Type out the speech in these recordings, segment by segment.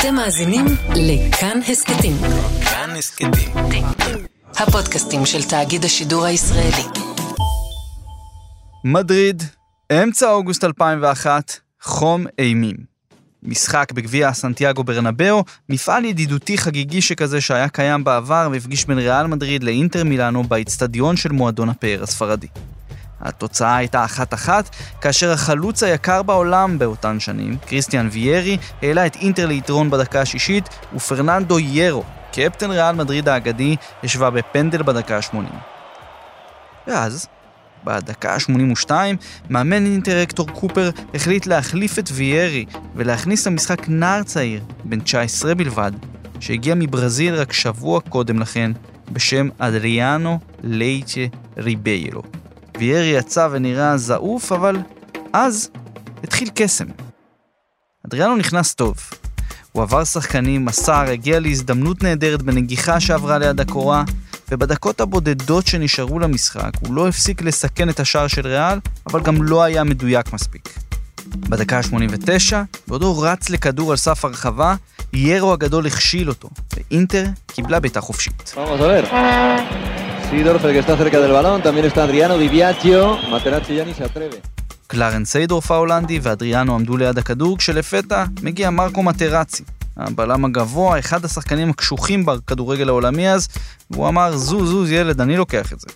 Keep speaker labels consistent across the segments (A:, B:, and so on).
A: אתם מאזינים לכאן הסכתים.
B: כאן הסכתים.
A: הפודקאסטים של תאגיד השידור הישראלי.
C: מדריד, אמצע אוגוסט 2001, חום אימים. משחק בגביע סנטיאגו ברנבאו, מפעל ידידותי חגיגי שכזה שהיה קיים בעבר והפגיש בין ריאל מדריד לאינטר מילאנו באיצטדיון של מועדון הפאר הספרדי. התוצאה הייתה אחת-אחת, כאשר החלוץ היקר בעולם באותן שנים, קריסטיאן ויירי, העלה את אינטר ליתרון בדקה השישית, ופרננדו ירו, קפטן ריאל מדריד האגדי, השווה בפנדל בדקה ה-80. ואז, בדקה ה-82, מאמן אינטר אקטור קופר החליט להחליף את ויירי ולהכניס למשחק נער צעיר, בן 19 בלבד, שהגיע מברזיל רק שבוע קודם לכן, בשם אדריאנו לייצ'ה ריביירו. ויירי יצא ונראה זעוף, אבל אז התחיל קסם. אדריאנו נכנס טוב. הוא עבר שחקנים, מסר, הגיע להזדמנות נהדרת בנגיחה שעברה ליד הקורה, ובדקות הבודדות שנשארו למשחק הוא לא הפסיק לסכן את השער של ריאל, אבל גם לא היה מדויק מספיק. בדקה ה-89, בעודו רץ לכדור על סף הרחבה, ירו הגדול הכשיל אותו, ואינטר קיבלה בעיטה חופשית.
D: Sidorf, el que está cerca del balón, también está Adriano Di Biagio, Materazzi ya ni se atreve.
C: קלרן סיידורף ההולנדי ואדריאנו עמדו ליד הכדור, כשלפתע מגיע מרקו מטרצי. הבלם הגבוה, אחד השחקנים הקשוחים בכדורגל העולמי אז, והוא אמר, זוז, זוז, ילד, אני לוקח את זה.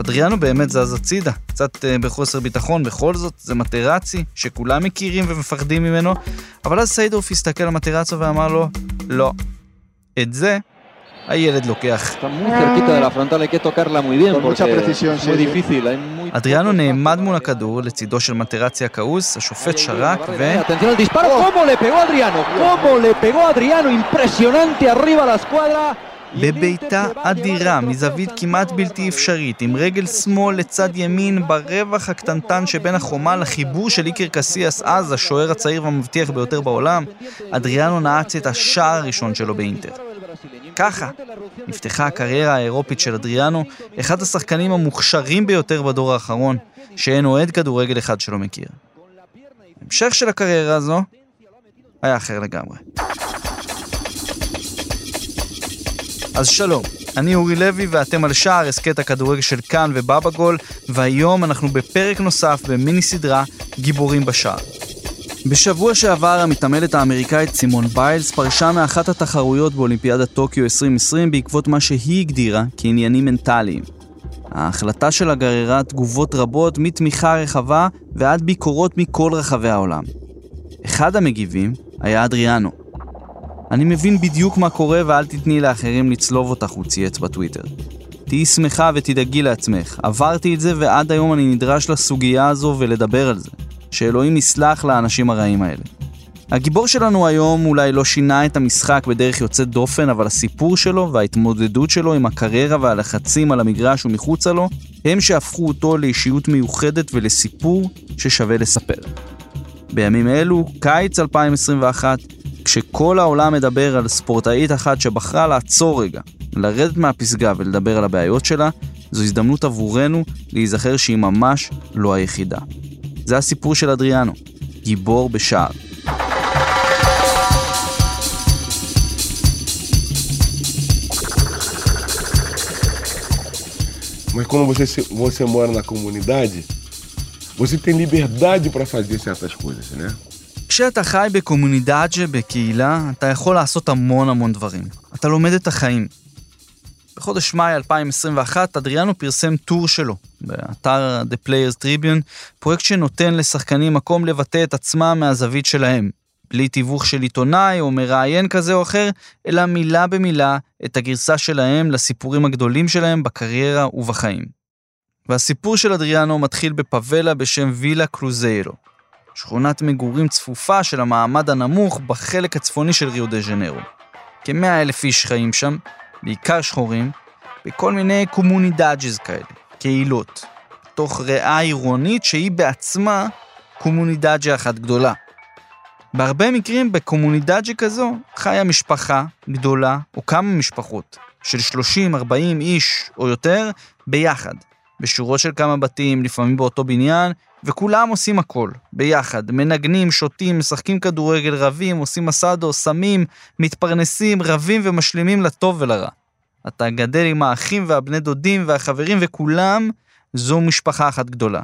C: אדריאנו באמת זז הצידה, קצת uh, בחוסר ביטחון, בכל זאת, זה מטרצי, שכולם מכירים ומפחדים ממנו, אבל אז סיידורף הסתכל על מטרצו ואמר לו, לא. את זה הילד לוקח. אדריאנו נעמד מול הכדור לצידו של מטרצי הכעוס, השופט שרק ו... בביתה אדירה, מזווית כמעט בלתי אפשרית, עם רגל שמאל לצד ימין, ברווח הקטנטן שבין החומה לחיבור של איקר קסיאס אז, השוער הצעיר והמבטיח ביותר בעולם, אדריאנו נעץ את השער הראשון שלו באינטר. ככה נפתחה הקריירה האירופית של אדריאנו, אחד השחקנים המוכשרים ביותר בדור האחרון, שאין אוהד כדורגל אחד שלא מכיר. המשך של הקריירה הזו היה אחר לגמרי. אז שלום, אני אורי לוי ואתם על שער הסכת הכדורגל של כאן ובבא גול, והיום אנחנו בפרק נוסף במיני סדרה גיבורים בשער. בשבוע שעבר המתעמלת האמריקאית סימון ביילס פרשה מאחת התחרויות באולימפיאדת טוקיו 2020 בעקבות מה שהיא הגדירה כעניינים מנטליים. ההחלטה שלה גררה תגובות רבות מתמיכה רחבה ועד ביקורות מכל רחבי העולם. אחד המגיבים היה אדריאנו. אני מבין בדיוק מה קורה ואל תתני לאחרים לצלוב אותך, הוא צייץ בטוויטר. תהיי שמחה ותדאגי לעצמך. עברתי את זה ועד היום אני נדרש לסוגיה הזו ולדבר על זה. שאלוהים יסלח לאנשים הרעים האלה. הגיבור שלנו היום אולי לא שינה את המשחק בדרך יוצאת דופן, אבל הסיפור שלו וההתמודדות שלו עם הקריירה והלחצים על המגרש ומחוצה לו, הם שהפכו אותו לאישיות מיוחדת ולסיפור ששווה לספר. בימים אלו, קיץ 2021, כשכל העולם מדבר על ספורטאית אחת שבחרה לעצור רגע, לרדת מהפסגה ולדבר על הבעיות שלה, זו הזדמנות עבורנו להיזכר שהיא ממש לא היחידה. זה הסיפור של אדריאנו, גיבור בשער.
E: Mas como você, você mora na comunidade, você tem liberdade para fazer certas coisas, né?
C: כשאתה חי בקומונידאג'ה, בקהילה, אתה יכול לעשות המון המון דברים. אתה לומד את החיים. בחודש מאי 2021 אדריאנו פרסם טור שלו באתר The Players Tribune, פרויקט שנותן לשחקנים מקום לבטא את עצמם מהזווית שלהם, בלי תיווך של עיתונאי או מראיין כזה או אחר, אלא מילה במילה את הגרסה שלהם לסיפורים הגדולים שלהם בקריירה ובחיים. והסיפור של אדריאנו מתחיל בפאבלה בשם וילה קרוזיירו, שכונת מגורים צפופה של המעמד הנמוך בחלק הצפוני של ריו דה ז'נרו. כמאה אלף איש חיים שם, בעיקר שחורים, בכל מיני comunidades כאלה, קהילות, תוך ריאה עירונית שהיא בעצמה comunidade אחת גדולה. בהרבה מקרים בקומונידאג'ה כזו חיה משפחה גדולה או כמה משפחות של 30-40 איש או יותר ביחד, בשורות של כמה בתים, לפעמים באותו בניין, וכולם עושים הכל, ביחד, מנגנים, שותים, משחקים כדורגל, רבים, עושים מסאדו, סמים, מתפרנסים, רבים ומשלימים לטוב ולרע. אתה גדל עם האחים והבני דודים והחברים וכולם, זו משפחה אחת גדולה.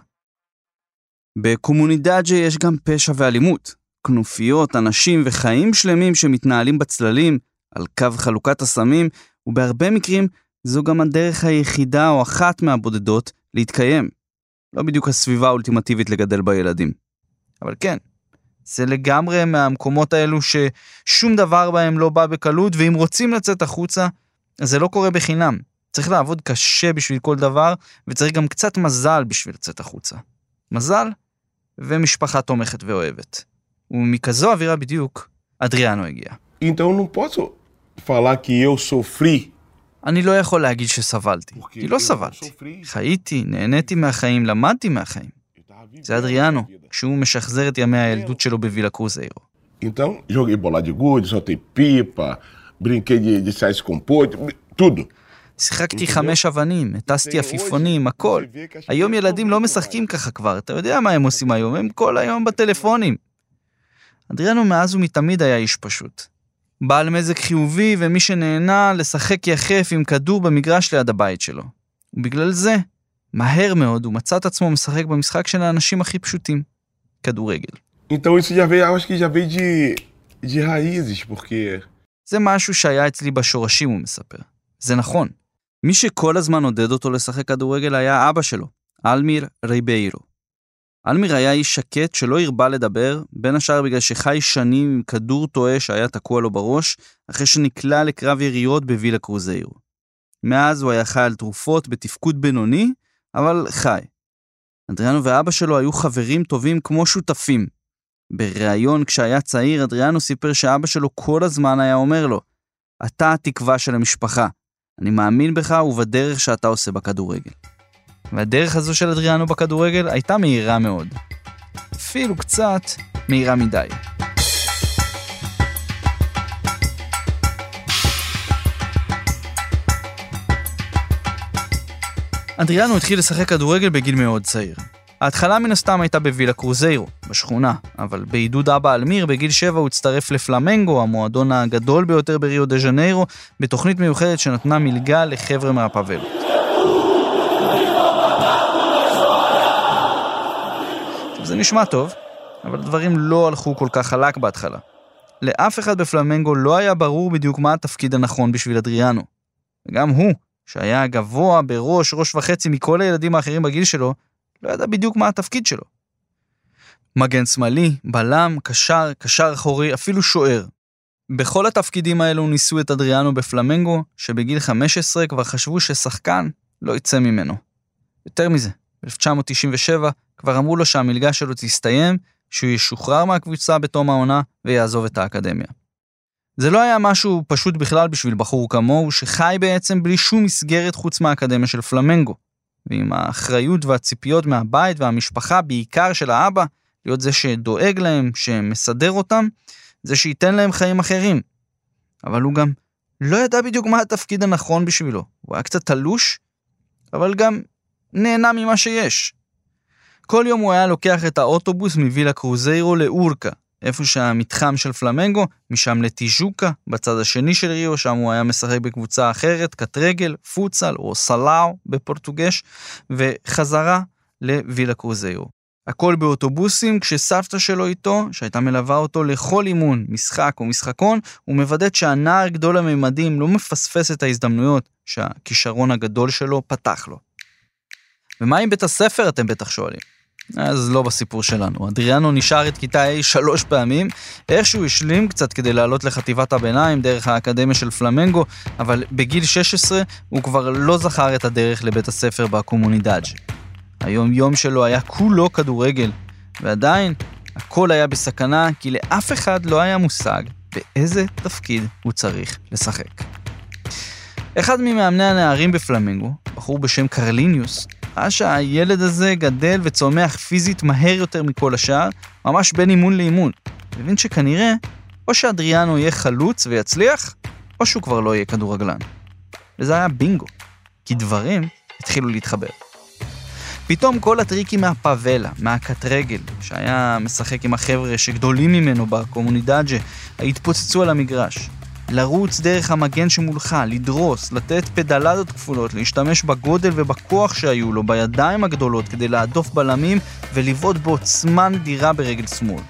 C: בקומונידאג'ה יש גם פשע ואלימות. כנופיות, אנשים וחיים שלמים שמתנהלים בצללים, על קו חלוקת הסמים, ובהרבה מקרים זו גם הדרך היחידה או אחת מהבודדות להתקיים. לא בדיוק הסביבה האולטימטיבית לגדל בה ילדים. אבל כן, זה לגמרי מהמקומות האלו ששום דבר בהם לא בא בקלות, ואם רוצים לצאת החוצה, זה לא קורה בחינם. צריך לעבוד קשה בשביל כל דבר, וצריך גם קצת מזל בשביל לצאת החוצה. מזל ומשפחה תומכת ואוהבת. ומכזו אווירה בדיוק, אדריאנו הגיע.
E: Então não posso falar que eu sofri.
C: אני לא יכול להגיד שסבלתי,
E: porque
C: כי לא סבלתי. חייתי, נהניתי מהחיים, למדתי מהחיים. זה אדריאנו. כשהוא משחזר את ימי הילדות שלו בווילה קרוזיירו.
E: Então, joguei bola de gude, soltei pipa, brinquei de, de sair com ponte, tudo.
C: שיחקתי חמש אבנים, הטסתי עפיפונים, הכל. היום ילדים לא משחקים ככה כבר, אתה יודע מה הם עושים היום, הם כל היום בטלפונים. אדריאנו מאז ומתמיד היה איש פשוט. בעל מזג חיובי ומי שנהנה לשחק יחף עם כדור במגרש ליד הבית שלו. ובגלל זה, מהר מאוד הוא מצא את עצמו משחק במשחק של האנשים הכי פשוטים, כדורגל. זה משהו שהיה אצלי בשורשים, הוא מספר. זה נכון. מי שכל הזמן עודד אותו לשחק כדורגל היה אבא שלו, אלמיר ריביירו. אלמיר היה איש שקט שלא הרבה לדבר, בין השאר בגלל שחי שנים עם כדור טועה שהיה תקוע לו בראש, אחרי שנקלע לקרב יריות בווילה קרוזיירו. מאז הוא היה חי על תרופות בתפקוד בינוני, אבל חי. אדריאנו ואבא שלו היו חברים טובים כמו שותפים. בריאיון כשהיה צעיר, אדריאנו סיפר שאבא שלו כל הזמן היה אומר לו, אתה התקווה של המשפחה. אני מאמין בך ובדרך שאתה עושה בכדורגל. והדרך הזו של אדריאנו בכדורגל הייתה מהירה מאוד. אפילו קצת מהירה מדי. אדריאנו התחיל לשחק כדורגל בגיל מאוד צעיר. ההתחלה מן הסתם הייתה בווילה קרוזיירו, בשכונה, אבל בעידוד אבא אלמיר בגיל 7 הוא הצטרף לפלמנגו, המועדון הגדול ביותר בריו דה ז'ניירו, בתוכנית מיוחדת שנתנה מלגה לחבר'ה מהפאבלות. נשמע טוב, אבל הדברים לא הלכו כל כך חלק בהתחלה. לאף אחד בפלמנגו לא היה ברור בדיוק מה התפקיד הנכון בשביל אדריאנו. וגם הוא, שהיה גבוה בראש, ראש וחצי מכל הילדים האחרים בגיל שלו, לא ידע בדיוק מה התפקיד שלו. מגן שמאלי, בלם, קשר, קשר אחורי, אפילו שוער. בכל התפקידים האלו ניסו את אדריאנו בפלמנגו, שבגיל 15 כבר חשבו ששחקן לא יצא ממנו. יותר מזה, ב-1997 כבר אמרו לו שהמלגה שלו תסתיים, שהוא ישוחרר מהקבוצה בתום העונה ויעזוב את האקדמיה. זה לא היה משהו פשוט בכלל בשביל בחור כמוהו, שחי בעצם בלי שום מסגרת חוץ מהאקדמיה של פלמנגו. ועם האחריות והציפיות מהבית והמשפחה, בעיקר של האבא, להיות זה שדואג להם, שמסדר אותם, זה שייתן להם חיים אחרים. אבל הוא גם לא ידע בדיוק מה התפקיד הנכון בשבילו. הוא היה קצת תלוש, אבל גם נהנה ממה שיש. כל יום הוא היה לוקח את האוטובוס מווילה קרוזיירו לאורקה, איפה שהמתחם של פלמנגו, משם לטיז'וקה, בצד השני של ריו, שם הוא היה משחק בקבוצה אחרת, קטרגל, פוצל או סלאו בפורטוגש, וחזרה לווילה קרוזיירו. הכל באוטובוסים, כשסבתא שלו איתו, שהייתה מלווה אותו לכל אימון, משחק או משחקון, ומוודאת שהנער גדול הממדים לא מפספס את ההזדמנויות שהכישרון הגדול שלו פתח לו. ומה עם בית הספר, אתם בטח שואלים? אז לא בסיפור שלנו. אדריאנו נשאר את כיתה ה' שלוש פעמים, איכשהו השלים קצת כדי לעלות לחטיבת הביניים דרך האקדמיה של פלמנגו, אבל בגיל 16 הוא כבר לא זכר את הדרך לבית הספר ב comunidade. היום יום שלו היה כולו כדורגל, ועדיין הכל היה בסכנה כי לאף אחד לא היה מושג באיזה תפקיד הוא צריך לשחק. אחד ממאמני הנערים בפלמנגו, בחור בשם קרליניוס, ראה שהילד הזה גדל וצומח פיזית מהר יותר מכל השאר, ממש בין אימון לאימון. הבין שכנראה, או שאדריאנו יהיה חלוץ ויצליח, או שהוא כבר לא יהיה כדורגלן. וזה היה בינגו, כי דברים התחילו להתחבר. פתאום כל הטריקים מהפאבלה, מהקט רגל, שהיה משחק עם החבר'ה שגדולים ממנו בקומונידאג'ה, התפוצצו על המגרש. לרוץ דרך המגן שמולך, לדרוס, לתת פדלדות כפולות, להשתמש בגודל ובכוח שהיו לו, בידיים הגדולות, כדי להדוף בלמים ולבעוט בעוצמה נדירה ברגל שמאל.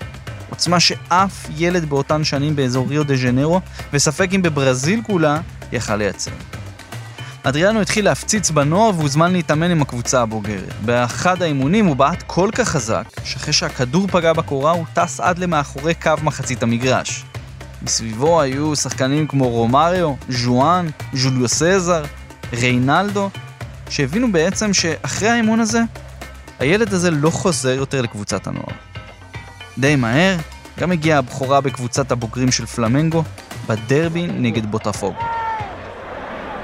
C: עוצמה שאף ילד באותן שנים באזור ריו דה ז'נרו, וספק אם בברזיל כולה, יכל לייצר. אדריאנו התחיל להפציץ בנוער והוזמן להתאמן עם הקבוצה הבוגרת. באחד האימונים הוא בעט כל כך חזק, שאחרי שהכדור פגע בקורה הוא טס עד למאחורי קו מחצית המגרש. מסביבו היו שחקנים כמו רומריו, ז'ואן, ז'וליו סזר, ריינלדו, שהבינו בעצם שאחרי האימון הזה, הילד הזה לא חוזר יותר לקבוצת הנוער. די מהר, גם הגיעה הבכורה בקבוצת הבוגרים של פלמנגו, בדרבי נגד בוטפוג.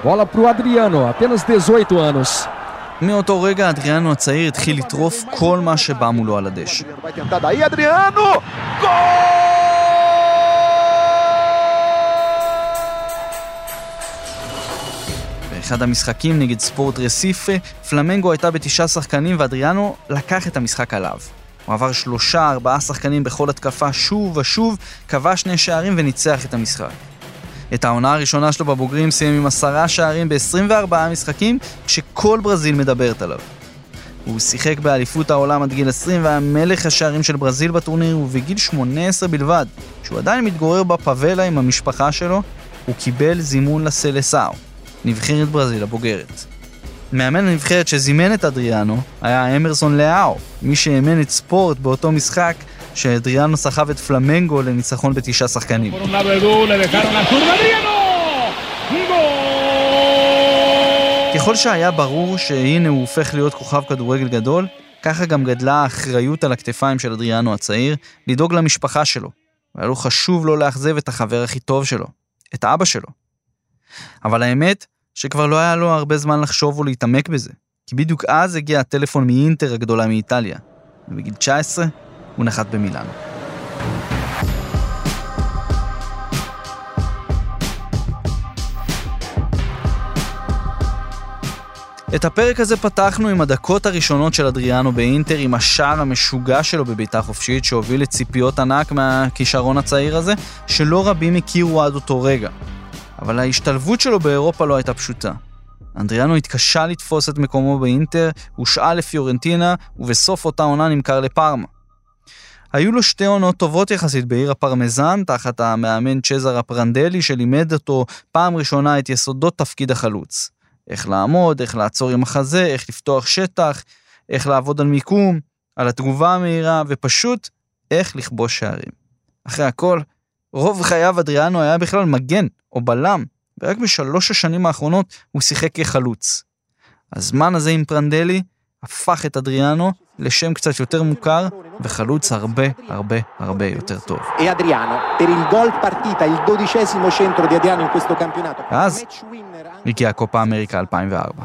B: Bola pro Adriano, apenas 18 anos.
C: מאותו רגע אדריאנו הצעיר התחיל לטרוף כל מה שבא מולו על הדשא. באחד המשחקים נגד ספורט רסיפה, פלמנגו הייתה בתשעה שחקנים ואדריאנו לקח את המשחק עליו. הוא עבר שלושה, ארבעה שחקנים בכל התקפה שוב ושוב, כבש שני שערים וניצח את המשחק. את העונה הראשונה שלו בבוגרים סיים עם עשרה שערים ב-24 משחקים, כשכל ברזיל מדברת עליו. הוא שיחק באליפות העולם עד גיל 20 והיה מלך השערים של ברזיל בטורניר, ובגיל 18 בלבד, כשהוא עדיין מתגורר בפאבלה עם המשפחה שלו, הוא קיבל זימון לסלסאו, נבחרת ברזיל הבוגרת. מאמן הנבחרת שזימן את אדריאנו היה אמרסון לאהו, מי שאימן את ספורט באותו משחק שאדריאנו סחב את פלמנגו לניצחון בתשעה שחקנים. ככל שהיה ברור שהנה הוא הופך להיות כוכב כדורגל גדול, ככה גם גדלה האחריות על הכתפיים של אדריאנו הצעיר, לדאוג למשפחה שלו. והיה לו חשוב לא לאכזב את החבר הכי טוב שלו, את אבא שלו. אבל האמת, שכבר לא היה לו הרבה זמן לחשוב ולהתעמק בזה, כי בדיוק אז הגיע הטלפון מאינטר הגדולה מאיטליה, ובגיל 19 הוא נחת במילאנו. את הפרק הזה פתחנו עם הדקות הראשונות של אדריאנו באינטר, עם השער המשוגע שלו בבעיטה חופשית, שהוביל לציפיות ענק מהכישרון הצעיר הזה, שלא רבים הכירו עד אותו רגע. אבל ההשתלבות שלו באירופה לא הייתה פשוטה. אנדריאנו התקשה לתפוס את מקומו באינטר, הושעה לפיורנטינה, ובסוף אותה עונה נמכר לפארמה. היו לו שתי עונות טובות יחסית בעיר הפרמזן, תחת המאמן צ'זר הפרנדלי, שלימד אותו פעם ראשונה את יסודות תפקיד החלוץ. איך לעמוד, איך לעצור עם החזה, איך לפתוח שטח, איך לעבוד על מיקום, על התגובה המהירה, ופשוט איך לכבוש שערים. אחרי הכל, רוב חייו אדריאנו היה בכלל מגן או בלם, ורק בשלוש השנים האחרונות הוא שיחק כחלוץ. הזמן הזה עם פרנדלי הפך את אדריאנו לשם קצת יותר מוכר וחלוץ הרבה הרבה הרבה יותר טוב. אז הגיע קופה אמריקה 2004.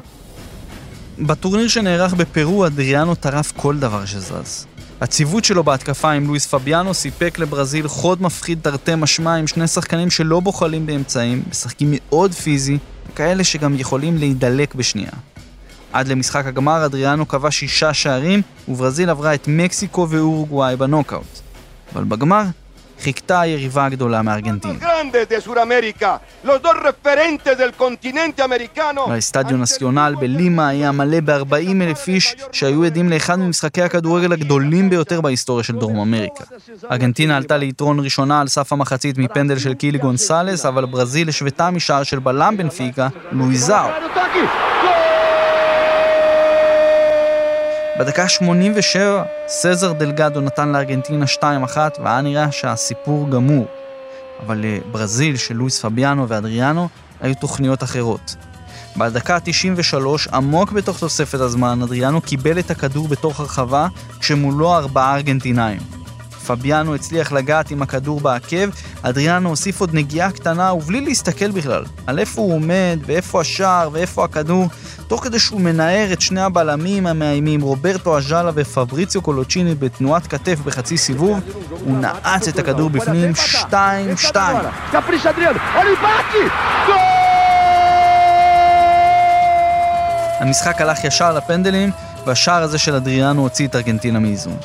C: בטורניר שנערך בפרו אדריאנו טרף כל דבר שזז. הציוות שלו בהתקפה עם לואיס פביאנו סיפק לברזיל חוד מפחיד תרתי משמע עם שני שחקנים שלא בוחלים באמצעים, משחקים מאוד פיזי, כאלה שגם יכולים להידלק בשנייה. עד למשחק הגמר אדריאנו כבש שישה שערים, וברזיל עברה את מקסיקו ואורוגוואי בנוקאוט. אבל בגמר חיכתה היריבה הגדולה מארגנטינה. האסטדיו נציונל בלימה היה מלא ב-40 אלף איש שהיו עדים לאחד ממשחקי הכדורגל הגדולים ביותר בהיסטוריה של דרום אמריקה. ארגנטינה עלתה ליתרון ראשונה על סף המחצית מפנדל של קילי גונסלס, אבל ברזיל השוותה משער של בלם בנפיקה, לואיזאו. בדקה 87, סזר דלגדו נתן לארגנטינה 2-1, והיה נראה שהסיפור גמור. אבל לברזיל של לואיס פביאנו ואדריאנו היו תוכניות אחרות. בדקה ה-93, עמוק בתוך תוספת הזמן, אדריאנו קיבל את הכדור בתוך הרחבה, כשמולו ארבעה ארגנטינאים. פביאנו הצליח לגעת עם הכדור בעקב, אדריאנו הוסיף עוד נגיעה קטנה ובלי להסתכל בכלל על איפה הוא עומד ואיפה השער ואיפה הכדור, תוך כדי שהוא מנער את שני הבלמים המאיימים, רוברטו אג'אלה ופבריציו קולוצ'יני בתנועת כתף בחצי סיבוב, הוא נעץ את הכדור בפנים 2-2. המשחק הלך ישר לפנדלים, והשער הזה של אדריאנו הוציא את ארגנטינה מאיזון.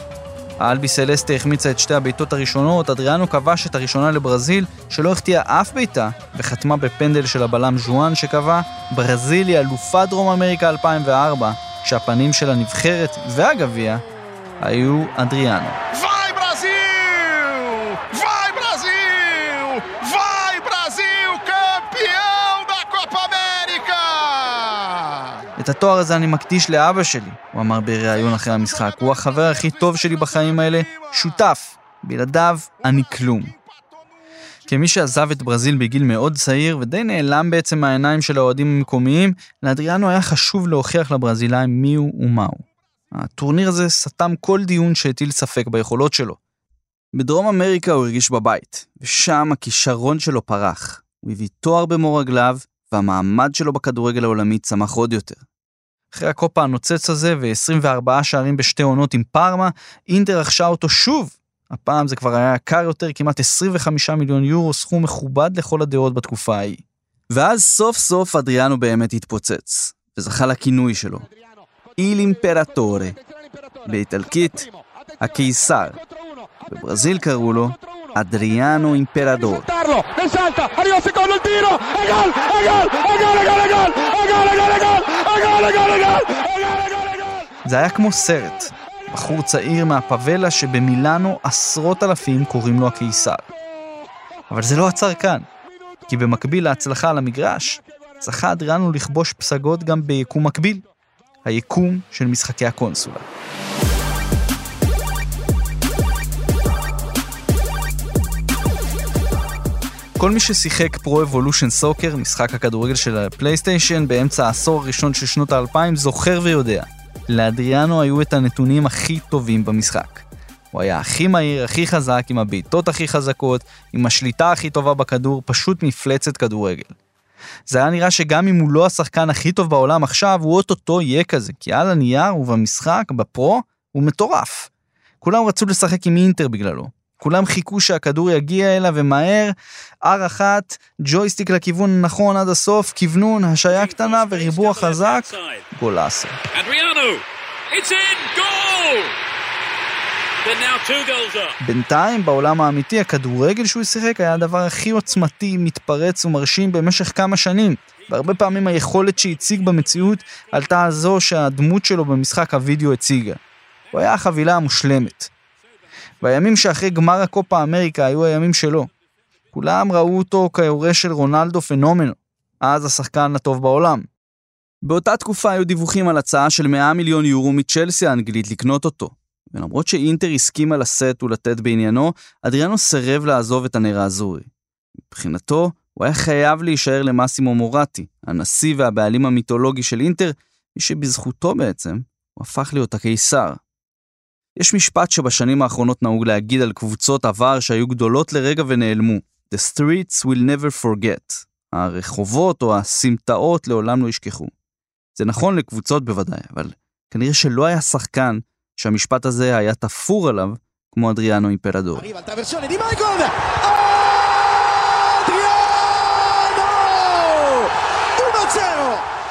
C: האלבי סלסטה החמיצה את שתי הבעיטות הראשונות, אדריאנו כבש את הראשונה לברזיל, שלא החטיאה אף בעיטה, וחתמה בפנדל של הבלם ז'ואן שקבע, ברזיל היא אלופת דרום אמריקה 2004, כשהפנים של הנבחרת והגביע היו אדריאנו. את התואר הזה אני מקדיש לאבא שלי, הוא אמר בריאיון אחרי המשחק. הוא החבר הכי טוב שלי בחיים האלה, שותף. בלעדיו, אני כלום. כמי שעזב את ברזיל בגיל מאוד צעיר ודי נעלם בעצם מהעיניים של האוהדים המקומיים, לאדריאנו היה חשוב להוכיח לברזילאים מיהו ומהו. הטורניר הזה סתם כל דיון שהטיל ספק ביכולות שלו. בדרום אמריקה הוא הרגיש בבית, ושם הכישרון שלו פרח. הוא הביא תואר במו רגליו, והמעמד שלו בכדורגל העולמי צמח עוד יותר. אחרי הקופה הנוצץ הזה ו-24 שערים בשתי עונות עם פארמה, אינטר רכשה אותו שוב. הפעם זה כבר היה יקר יותר, כמעט 25 מיליון יורו, סכום מכובד לכל הדעות בתקופה ההיא. ואז סוף סוף אדריאנו באמת התפוצץ, וזכה לכינוי שלו, איל אימפרטורה, באיטלקית, הקיסר. בברזיל קראו לו אימפרדור.
F: Tarlo, e salta, arriva secondo il tiro, e gol, e gol, e gol, e gol, e gol, e gol, e gol, e gol, e gol, e gol, e e e e gol.
C: זה היה כמו סרט. בחור צעיר מהפאבלה שבמילאנו עשרות אלפים קוראים לו הקיסר. אבל זה לא עצר כאן, כי במקביל להצלחה על המגרש, זכה אדריאנו לכבוש פסגות גם ביקום מקביל, היקום של משחקי הקונסולה. כל מי ששיחק פרו אבולושן סוקר, משחק הכדורגל של הפלייסטיישן, באמצע העשור הראשון של שנות האלפיים, זוכר ויודע. לאדריאנו היו את הנתונים הכי טובים במשחק. הוא היה הכי מהיר, הכי חזק, עם הבעיטות הכי חזקות, עם השליטה הכי טובה בכדור, פשוט מפלצת כדורגל. זה היה נראה שגם אם הוא לא השחקן הכי טוב בעולם עכשיו, הוא אוטוטו יהיה כזה, כי על הנייר ובמשחק, בפרו, הוא מטורף. כולם רצו לשחק עם אינטר בגללו. כולם חיכו שהכדור יגיע אליו ומהר, R אחת, ג'ויסטיק לכיוון הנכון עד הסוף, כוונון, השעיה קטנה וריבוע חזק,
G: up.
C: בינתיים, בעולם האמיתי, הכדורגל שהוא שיחק היה הדבר הכי עוצמתי, מתפרץ ומרשים במשך כמה שנים. והרבה פעמים היכולת שהציג במציאות עלתה על זו שהדמות שלו במשחק הווידאו הציגה. הוא היה החבילה המושלמת. והימים שאחרי גמר הקופה אמריקה היו הימים שלו. כולם ראו אותו כיורש של רונלדו פנומנו, אז השחקן הטוב בעולם. באותה תקופה היו דיווחים על הצעה של 100 מיליון יורו מצ'לסי האנגלית לקנות אותו. ולמרות שאינטר הסכימה לשאת ולתת בעניינו, אדריאנו סירב לעזוב את הנר האזורי. מבחינתו, הוא היה חייב להישאר למאסימו מורטי, הנשיא והבעלים המיתולוגי של אינטר, מי שבזכותו בעצם, הוא הפך להיות הקיסר. יש משפט שבשנים האחרונות נהוג להגיד על קבוצות עבר שהיו גדולות לרגע ונעלמו. The streets will never forget. הרחובות או הסמטאות לעולם לא ישכחו. זה נכון לקבוצות בוודאי, אבל כנראה שלא היה שחקן שהמשפט הזה היה תפור עליו כמו אדריאנו אימפרדור.
F: Arriva il traversone di Michael, Adriano! 1-0!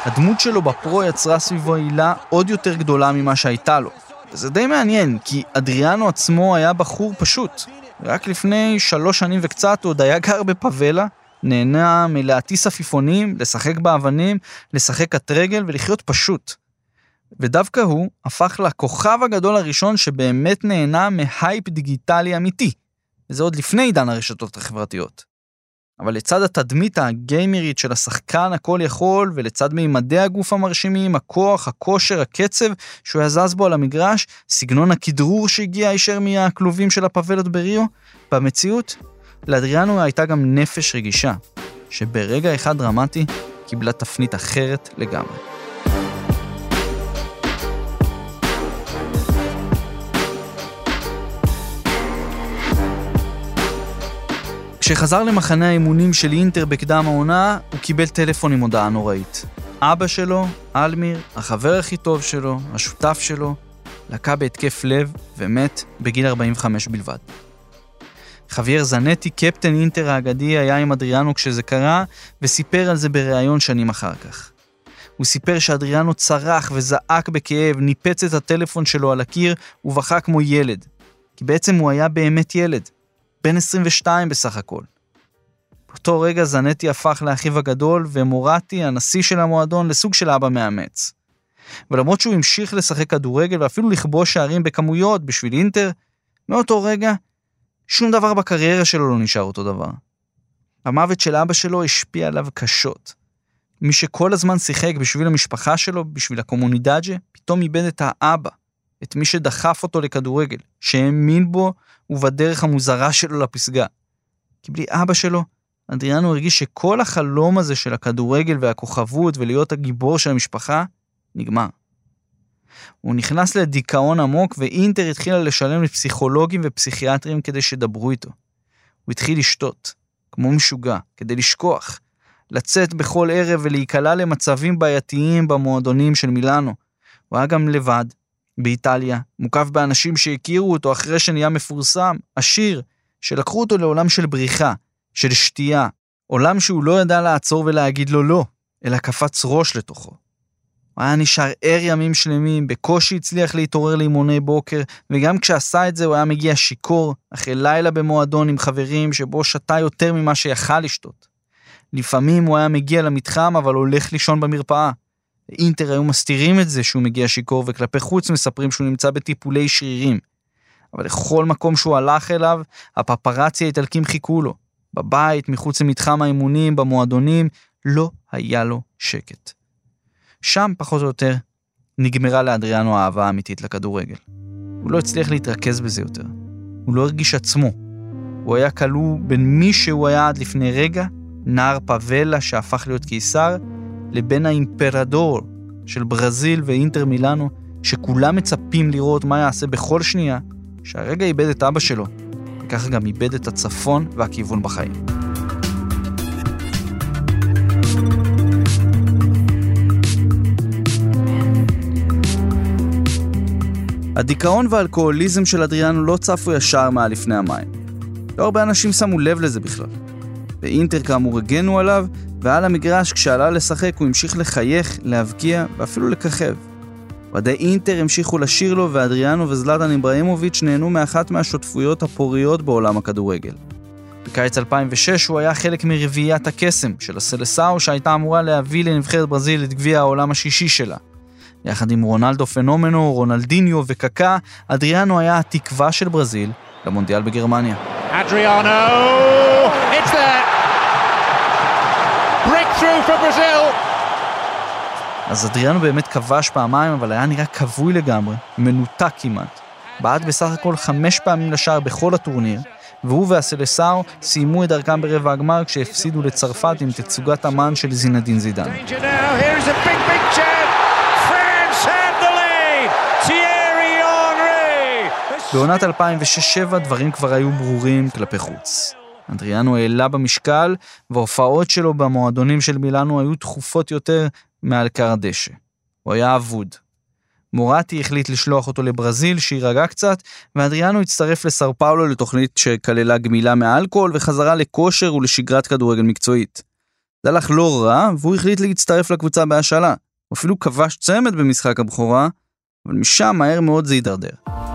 C: הדמות שלו בפרו יצרה סביבו הילה עוד יותר גדולה ממה שהייתה לו. וזה די מעניין, כי אדריאנו עצמו היה בחור פשוט. רק לפני שלוש שנים וקצת הוא עוד היה גר בפאבלה, נהנה מלהטיס עפיפונים, לשחק באבנים, לשחק קט רגל ולחיות פשוט. ודווקא הוא הפך לכוכב הגדול הראשון שבאמת נהנה מהייפ דיגיטלי אמיתי. וזה עוד לפני עידן הרשתות החברתיות. אבל לצד התדמית הגיימרית של השחקן הכל יכול, ולצד מימדי הגוף המרשימים, הכוח, הכושר, הקצב שהוא היה זז בו על המגרש, סגנון הכדרור שהגיע הישר מהכלובים של הפאבלות בריו, במציאות, לאדריאנו הייתה גם נפש רגישה, שברגע אחד דרמטי קיבלה תפנית אחרת לגמרי. כשחזר למחנה האימונים של אינטר בקדם העונה, הוא קיבל טלפון עם הודעה נוראית. אבא שלו, אלמיר, החבר הכי טוב שלו, השותף שלו, לקה בהתקף לב ומת בגיל 45 בלבד. חוויאר זנטי, קפטן אינטר האגדי, היה עם אדריאנו כשזה קרה, וסיפר על זה בריאיון שנים אחר כך. הוא סיפר שאדריאנו צרח וזעק בכאב, ניפץ את הטלפון שלו על הקיר ובכה כמו ילד. כי בעצם הוא היה באמת ילד. בן 22 בסך הכל. באותו רגע זנטי הפך לאחיו הגדול, ומורטי, הנשיא של המועדון, לסוג של אבא מאמץ. ולמרות שהוא המשיך לשחק כדורגל ואפילו לכבוש שערים בכמויות בשביל אינטר, מאותו רגע, שום דבר בקריירה שלו לא נשאר אותו דבר. המוות של אבא שלו השפיע עליו קשות. מי שכל הזמן שיחק בשביל המשפחה שלו, בשביל הקומונידאג'ה, פתאום איבד את האבא, את מי שדחף אותו לכדורגל, שהאמין בו ובדרך המוזרה שלו לפסגה. כי בלי אבא שלו, אדריאנו הרגיש שכל החלום הזה של הכדורגל והכוכבות ולהיות הגיבור של המשפחה, נגמר. הוא נכנס לדיכאון עמוק ואינטר התחילה לשלם לפסיכולוגים ופסיכיאטרים כדי שידברו איתו. הוא התחיל לשתות, כמו משוגע, כדי לשכוח, לצאת בכל ערב ולהיקלע למצבים בעייתיים במועדונים של מילאנו. הוא היה גם לבד, באיטליה, מוקף באנשים שהכירו אותו אחרי שנהיה מפורסם, עשיר, שלקחו אותו לעולם של בריחה, של שתייה, עולם שהוא לא ידע לעצור ולהגיד לו לא, אלא קפץ ראש לתוכו. הוא היה נשאר ער ימים שלמים, בקושי הצליח להתעורר לאימוני בוקר, וגם כשעשה את זה הוא היה מגיע שיכור, אחרי לילה במועדון עם חברים שבו שתה יותר ממה שיכל לשתות. לפעמים הוא היה מגיע למתחם אבל הולך לישון במרפאה. אינטר היו מסתירים את זה שהוא מגיע שיכור, וכלפי חוץ מספרים שהוא נמצא בטיפולי שרירים. אבל לכל מקום שהוא הלך אליו, הפפרצי האיטלקים חיכו לו. בבית, מחוץ למתחם האימונים, במועדונים, לא היה לו שקט. שם, פחות או יותר, נגמרה לאדריאנו האהבה האמיתית לכדורגל. הוא לא הצליח להתרכז בזה יותר. הוא לא הרגיש עצמו. הוא היה כלוא בין מי שהוא היה עד לפני רגע, נער פאבלה שהפך להיות קיסר, לבין האימפרדור של ברזיל ואינטר מילאנו, שכולם מצפים לראות מה יעשה בכל שנייה, שהרגע איבד את אבא שלו, וככה גם איבד את הצפון והכיוון בחיים. הדיכאון והאלכוהוליזם של אדריאנו לא צפו ישר מעל לפני המים. לא הרבה אנשים שמו לב לזה בכלל. באינטר כאמור הגנו עליו, ועל המגרש כשעלה לשחק הוא המשיך לחייך, להבקיע ואפילו לככב. אוהדי אינטר המשיכו לשיר לו ואדריאנו וזלטן איברהימוביץ' נהנו מאחת מהשותפויות הפוריות בעולם הכדורגל. בקיץ 2006 הוא היה חלק מרביעיית הקסם של הסלסאו שהייתה אמורה להביא לנבחרת ברזיל את גביע העולם השישי שלה. יחד עם רונלדו פנומנו, רונלדיניו וקקה, אדריאנו היה התקווה של ברזיל למונדיאל בגרמניה.
F: Adriano,
C: אז אדריאנו באמת כבש פעמיים, אבל היה נראה כבוי לגמרי, מנותק כמעט. בעט בסך הכל חמש פעמים לשער בכל הטורניר, והוא והסלסאו סיימו את דרכם ברבע הגמר כשהפסידו לצרפת עם תצוגת אמן של זינדין זידן. בעונת 2006-2007 דברים כבר היו ברורים כלפי חוץ. אדריאנו העלה במשקל, וההופעות שלו במועדונים של מילאנו היו תכופות יותר מעל כר הדשא. הוא היה אבוד. מורטי החליט לשלוח אותו לברזיל, שיירגע קצת, ואדריאנו הצטרף לסאו פאולו לתוכנית שכללה גמילה מאלכוהול וחזרה לכושר ולשגרת כדורגל מקצועית. זה הלך לא רע, והוא החליט להצטרף לקבוצה בהשאלה. הוא אפילו כבש צמד במשחק הבכורה, אבל משם מהר מאוד זה הידרדר.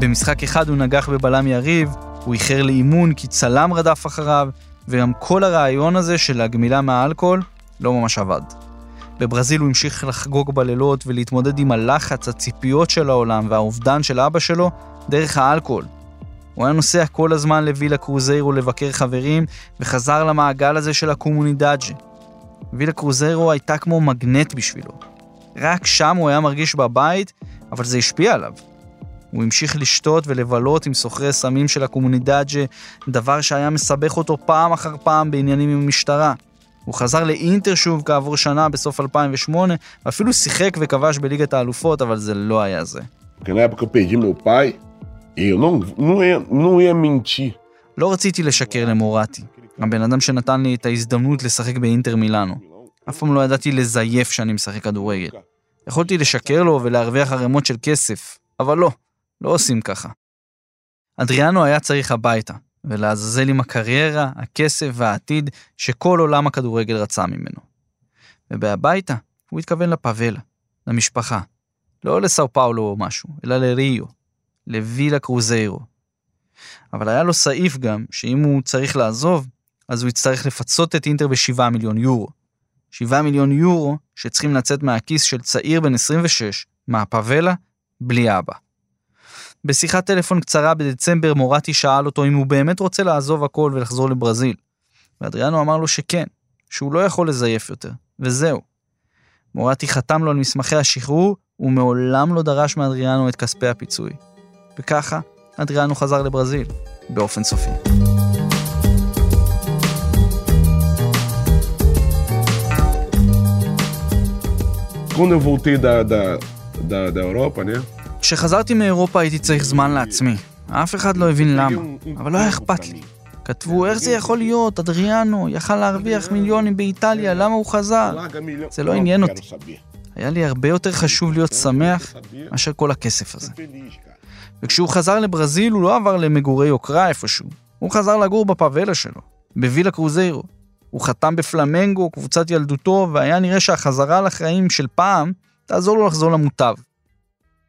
C: במשחק אחד הוא נגח בבלם יריב, הוא איחר לאימון כי צלם רדף אחריו, וגם כל הרעיון הזה של הגמילה מהאלכוהול לא ממש עבד. בברזיל הוא המשיך לחגוג בלילות ולהתמודד עם הלחץ, הציפיות של העולם והאובדן של אבא שלו דרך האלכוהול. הוא היה נוסע כל הזמן לווילה קרוזיירו לבקר חברים, וחזר למעגל הזה של הקומונידאג'ה. וילה קרוזיירו הייתה כמו מגנט בשבילו. רק שם הוא היה מרגיש בבית, אבל זה השפיע עליו. הוא המשיך לשתות ולבלות עם סוחרי סמים של הקומונידאג'ה, דבר שהיה מסבך אותו פעם אחר פעם בעניינים עם המשטרה. הוא חזר לאינטר שוב כעבור שנה בסוף 2008, ואפילו שיחק וכבש בליגת האלופות, אבל זה לא היה זה.
E: Ia, não ia mentir.
C: לא רציתי לשקר למורטי, הבן אדם שנתן לי את ההזדמנות לשחק באינטר מילאנו. אף פעם לא ידעתי לזייף שאני משחק כדורגל. יכולתי לשקר לו ולהרוויח ערימות של כסף, אבל לא, לא עושים ככה. אדריאנו היה צריך הביתה, ולעזאזל עם הקריירה, הכסף והעתיד שכל עולם הכדורגל רצה ממנו. ובהביתה הוא התכוון לפאבלה, למשפחה. לא לסאו פאולו או משהו, אלא לריו, לווילה קרוזיירו. אבל היה לו סעיף גם, שאם הוא צריך לעזוב, אז הוא יצטרך לפצות את אינטר ב-7 מיליון יורו. 7 מיליון יורו שצריכים לצאת מהכיס של צעיר בן 26, מהפאבלה, בלי אבא. בשיחת טלפון קצרה בדצמבר מורטי שאל אותו אם הוא באמת רוצה לעזוב הכל ולחזור לברזיל. ואדריאנו אמר לו שכן, שהוא לא יכול לזייף יותר, וזהו. מורטי חתם לו על מסמכי השחרור, ומעולם לא דרש מאדריאנו את כספי הפיצוי. וככה, אדריאנו חזר לברזיל, באופן סופי.
E: Quando eu voltei da, da, da, da Europa, né?
C: כשחזרתי מאירופה הייתי צריך זמן לעצמי. אף אחד לא הבין למה, אבל לא היה אכפת לי. כתבו, איך זה יכול להיות? אדריאנו יכל להרוויח מיליונים באיטליה, למה הוא חזר? זה לא עניין אותי. היה לי הרבה יותר חשוב להיות שמח מאשר כל הכסף הזה. וכשהוא חזר לברזיל הוא לא עבר למגורי יוקרה איפשהו. הוא חזר לגור בפאבלה שלו, בווילה קרוזיירו. הוא חתם בפלמנגו, קבוצת ילדותו, והיה נראה שהחזרה לחיים של פעם תעזור לו לחזור למוטב.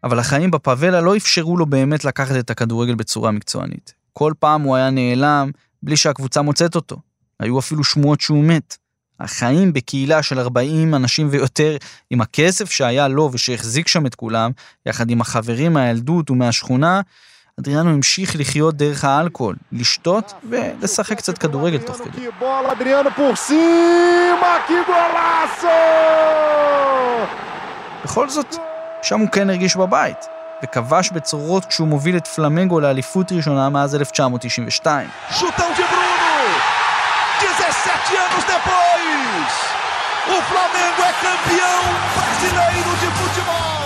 C: אבל החיים בפאבלה לא אפשרו לו באמת לקחת את הכדורגל בצורה מקצוענית. כל פעם הוא היה נעלם בלי שהקבוצה מוצאת אותו. היו אפילו שמועות שהוא מת. החיים בקהילה של 40 אנשים ויותר, עם הכסף שהיה לו ושהחזיק שם את כולם, יחד עם החברים מהילדות ומהשכונה, אדריאנו המשיך לחיות דרך האלכוהול, לשתות ולשחק קצת כדורגל תוך כדי. בכל זאת, שם הוא כן הרגיש בבית, וכבש בצורות כשהוא מוביל את פלמנגו לאליפות ראשונה מאז 1992.
F: Chutão de Bruno! 17 anos depois! O Flamengo é campeão brasileiro de futebol!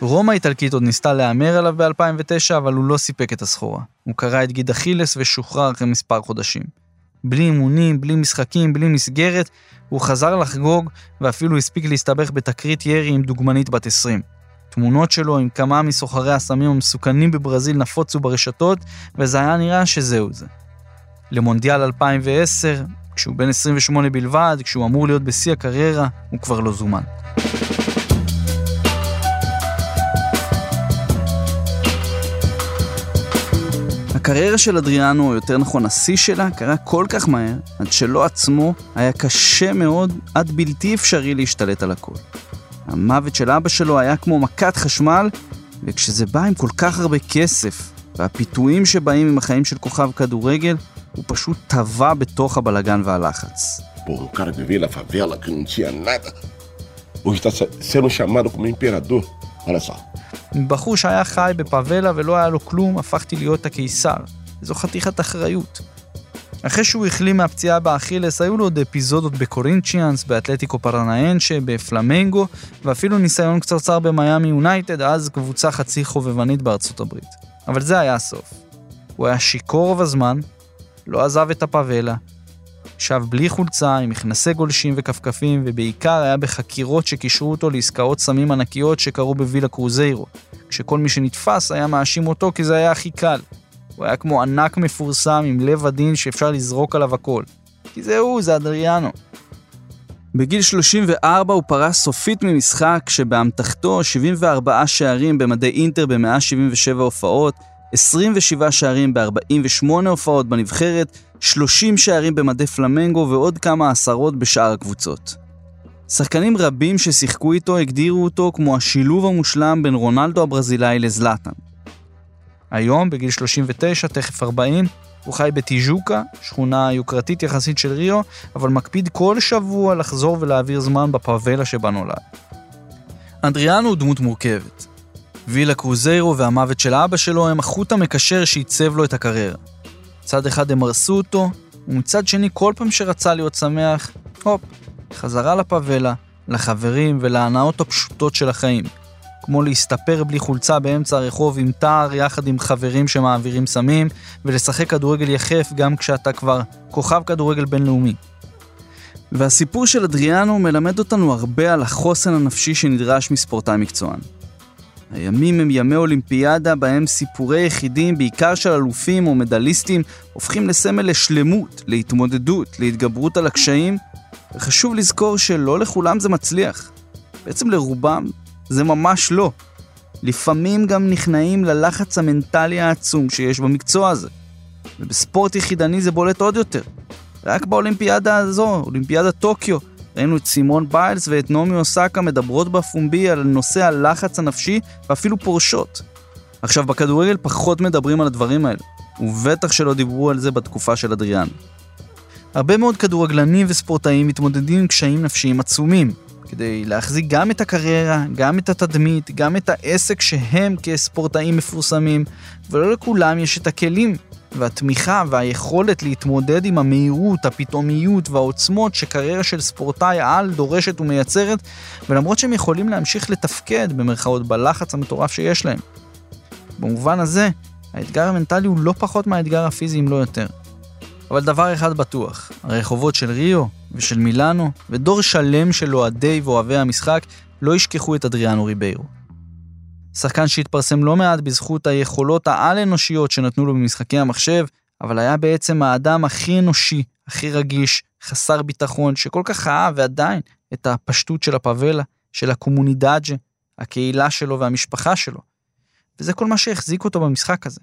C: רומא האיטלקית עוד ניסתה להמר עליו ב-2009, אבל הוא לא סיפק את הסחורה. הוא קרע את גיד אכילס ושוחרר אחרי מספר חודשים. בלי אימונים, בלי משחקים, בלי מסגרת, הוא חזר לחגוג, ואפילו הספיק להסתבך בתקרית ירי עם דוגמנית בת 20. תמונות שלו עם כמה מסוחרי הסמים המסוכנים בברזיל נפוצו ברשתות, וזה היה נראה שזהו זה. למונדיאל 2010, כשהוא בן 28 בלבד, כשהוא אמור להיות בשיא הקריירה, הוא כבר לא זומן. הקריירה של אדריאנו, או יותר נכון השיא שלה, קרה כל כך מהר, עד שלו עצמו היה קשה מאוד, עד בלתי אפשרי להשתלט על הכל. המוות של אבא שלו היה כמו מכת חשמל, וכשזה בא עם כל כך הרבה כסף, והפיתויים שבאים עם החיים של כוכב כדורגל, הוא פשוט טבע בתוך הבלגן והלחץ.
E: Pô, um cara que veio da favela, que.
C: מבחור שהיה חי בפאבלה ולא היה לו כלום, הפכתי להיות הקיסר. זו חתיכת אחריות. אחרי שהוא החלים מהפציעה באכילס, היו לו עוד אפיזודות בקורינצ'יאנס, באתלטיקו פרנאנשה, בפלמנגו, ואפילו ניסיון קצרצר במיאמי יונייטד, אז קבוצה חצי חובבנית בארצות הברית. אבל זה היה הסוף. הוא היה שיכור רוב הזמן, לא עזב את הפאבלה, שב בלי חולצה, עם מכנסי גולשים וכפכפים, ובעיקר היה בחקירות שקישרו אותו לעסקאות סמים ענקיות שקרו בווילה קרוזיירו, כשכל מי שנתפס היה מאשים אותו כי זה היה הכי קל. הוא היה כמו ענק מפורסם עם לב עדין שאפשר לזרוק עליו הכל. כי זה הוא, זה אדריאנו. בגיל 34 הוא פרש סופית ממשחק שבאמתחתו 74 שערים במדי אינטר ב-177 הופעות, 27 שערים ב-48 הופעות בנבחרת, 30 שערים במדי פלמנגו ועוד כמה עשרות בשאר הקבוצות. שחקנים רבים ששיחקו איתו הגדירו אותו כמו השילוב המושלם בין רונלדו הברזילאי לזלאטן. היום, בגיל 39, תכף 40, הוא חי בטיז'וקה, שכונה יוקרתית יחסית של ריו, אבל מקפיד כל שבוע לחזור ולהעביר זמן בפאבלה שבה נולד. אנדריאנו הוא דמות מורכבת. וילה קרוזיירו והמוות של אבא שלו הם החוט המקשר שעיצב לו את הקריירה. מצד אחד הם הרסו אותו, ומצד שני כל פעם שרצה להיות שמח, הופ, חזרה לפאבלה, לחברים ולהנאות הפשוטות של החיים. כמו להסתפר בלי חולצה באמצע הרחוב עם תער יחד עם חברים שמעבירים סמים, ולשחק כדורגל יחף גם כשאתה כבר כוכב כדורגל בינלאומי. והסיפור של אדריאנו מלמד אותנו הרבה על החוסן הנפשי שנדרש מספורטאי מקצוען. הימים הם ימי אולימפיאדה בהם סיפורי יחידים, בעיקר של אלופים או מדליסטים, הופכים לסמל לשלמות, להתמודדות, להתגברות על הקשיים, וחשוב לזכור שלא לכולם זה מצליח. בעצם לרובם זה ממש לא. לפעמים גם נכנעים ללחץ המנטלי העצום שיש במקצוע הזה. ובספורט יחידני זה בולט עוד יותר. רק באולימפיאדה הזו, אולימפיאדת טוקיו, ראינו את סימון ביילס ואת נעמי אוסקה מדברות בפומבי על נושא הלחץ הנפשי ואפילו פורשות. עכשיו, בכדורגל פחות מדברים על הדברים האלה, ובטח שלא דיברו על זה בתקופה של אדריאן. הרבה מאוד כדורגלנים וספורטאים מתמודדים עם קשיים נפשיים עצומים, כדי להחזיק גם את הקריירה, גם את התדמית, גם את העסק שהם כספורטאים מפורסמים, ולא לכולם יש את הכלים והתמיכה והיכולת להתמודד עם המהירות, הפתאומיות והעוצמות שקריירה של ספורטאי על דורשת ומייצרת, ולמרות שהם יכולים להמשיך לתפקד במרכאות בלחץ המטורף שיש להם. במובן הזה, האתגר המנטלי הוא לא פחות מהאתגר הפיזי אם לא יותר. אבל דבר אחד בטוח, הרחובות של ריו ושל מילאנו ודור שלם של אוהדי ואוהבי המשחק לא ישכחו את אדריאנו ריביירו. שחקן שהתפרסם לא מעט בזכות היכולות העל-אנושיות שנתנו לו במשחקי המחשב, אבל היה בעצם האדם הכי אנושי, הכי רגיש, חסר ביטחון, שכל כך אהב ועדיין את הפשטות של הפאבלה, של הקומונידאג'ה, הקהילה שלו והמשפחה שלו. וזה כל מה שהחזיק אותו במשחק הזה.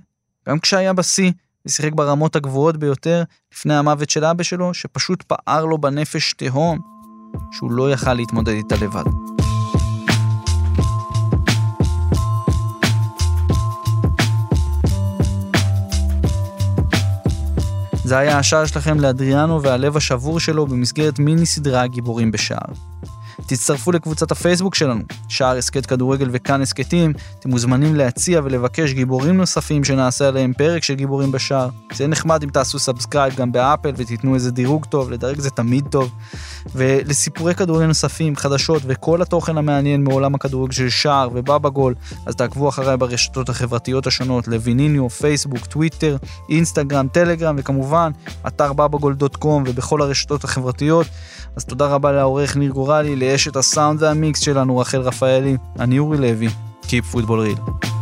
C: גם כשהיה בשיא, ושיחק ברמות הגבוהות ביותר לפני המוות של אבא שלו, שפשוט פער לו בנפש תהום, שהוא לא יכל להתמודד איתה לבד. זה היה השער שלכם לאדריאנו והלב השבור שלו במסגרת מיני סדרה גיבורים בשער. תצטרפו לקבוצת הפייסבוק שלנו, שער הסכת כדורגל וכאן הסכתים, אתם מוזמנים להציע ולבקש גיבורים נוספים שנעשה עליהם פרק של גיבורים בשער. זה נחמד אם תעשו subscribe גם באפל ותיתנו איזה דירוג טוב, לדרג זה תמיד טוב. ולסיפורי כדורגל נוספים, חדשות וכל התוכן המעניין מעולם הכדורגל של שער ובבא גול, אז תעקבו אחריי ברשתות החברתיות השונות, לויניניו, פייסבוק, טוויטר, אינסטגרם, טלגרם, וכמובן, אתר בבגול.com ובכל הרשתות החברתיות. אז תודה רבה לעורך ניר גורלי, לאשת הסאונד והמיקס שלנו, רחל רפאלי, אני אורי לוי, Keep Football Real.